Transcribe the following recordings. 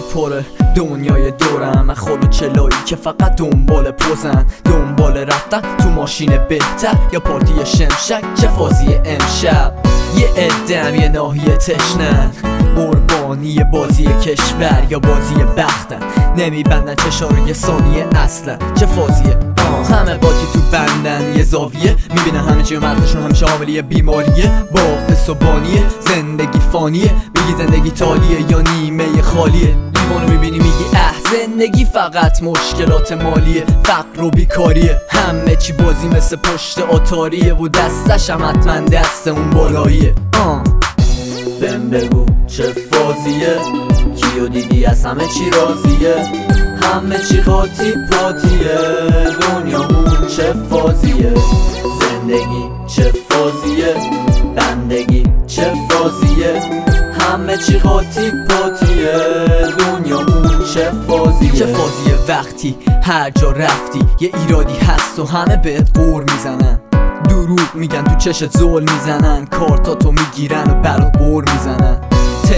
پره. دنیای دورم خود و چلایی که فقط دنبال پوزن. دنبال رفتن تو ماشین بهتر. یا پارتی شمشک چه فازی امشب. یه ادم یه ناحیه تشنن قربانی بازی کشور یا بازی بختن نمیبندن چشار یه ثانیه اصلا چه فازیه؟ همه قاطی تو بندن. یه زاویه می‌بینن همه چی مردشون همیشه حاملی بیماریه. با و بانیه زندگی فانیه. میگی زندگی تالیه یا نیمه خالیه. لیوانو می‌بینی میگی اه زندگی فقط مشکلات مالیه. فقر و بیکاریه. همه چی بازی مثل پشت آتاریه و دستش هم حتما دست اون بالاییه. بهم بگو. چه فازیه؟ کیو دیدی از همه چی راضیه؟ همه چی قاطی پاتیه دنیامون چه فازیه؟ زندگی چه فازیه؟ بندگی چه فازیه؟ همه چی قاطی پاتیه دنیامون چه فازیه؟ چه فازیه وقتی هر جا رفتی؟ یه ایرادی هست و همه بهت قور می‌زنن. دروغ میگن تو چشت زول می‌زنن. کارتاتو می‌گیرن و برات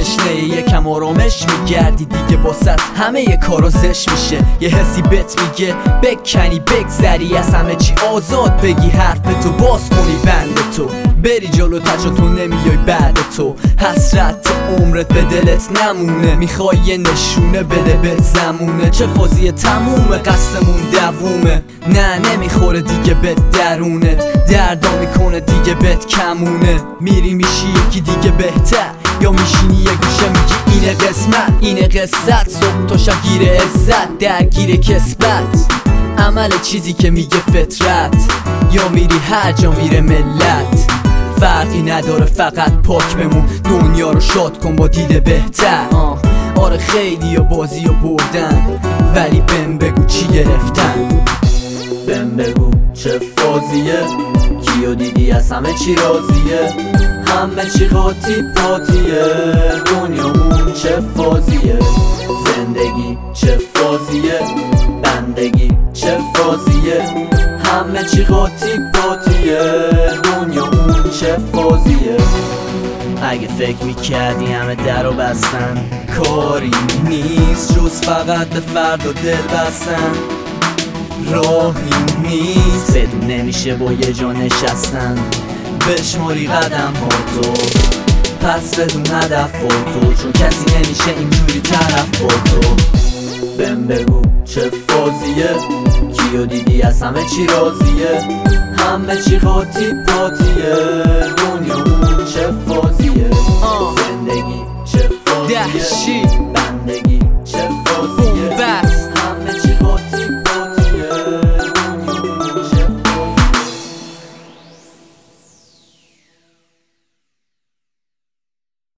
して家 یکم آرامش میگردی دیگه باست همه یه کارو زش میشه. یه حسی بت میگه بکنی بگذری از همه چی آزاد بگی حرف تو باز کنی بند تو. بری جلو تچا تو نمیای بعد تو. حسرت عمرت به دلت نمونه. می‌خوای یه نشونه بده به زمونه. چه فازی تمومه قصدمون دوومه. نه نمی‌خوره دیگه به درونت. دردا می‌کنه دیگه بهت کمونه. میری میشی یکی دیگه بهتر. یا میشینی یه گوشه میگی اینه قسمت اینه قصت صبح تا شب گیر عزت درگیر کسبت. عمل چیزی که میگه فطرت. یا میری هر جا میره ملت. فرقی نداره فقط پاک بمون. دنیا رو شاد کن با دیده بهتر. آره خیلی بازی رو بردن. ولی بهم بگو چی گرفتن. بهم بگو چه فازیه. کیو دیدی از همه چی راضیه؟ همه چی قاطی پاتیه. چه فازیه همه چی قاطی پاتیه دنیامون چه فازیه اگه فکر می‌کردی همه در و بستن کاری نیست. جز فقط به فرد و دل بستن. راهی نیست. بدون نمیشه با یه جا نشستن. بشماری قدم ها تو. پس بدون هدف تو. چون کسی نمیشه اینجوری طرف با تو. بهم بگو چه فازیه کیو دیدی از همه چی راضیه. همه چی قاطی پاتیه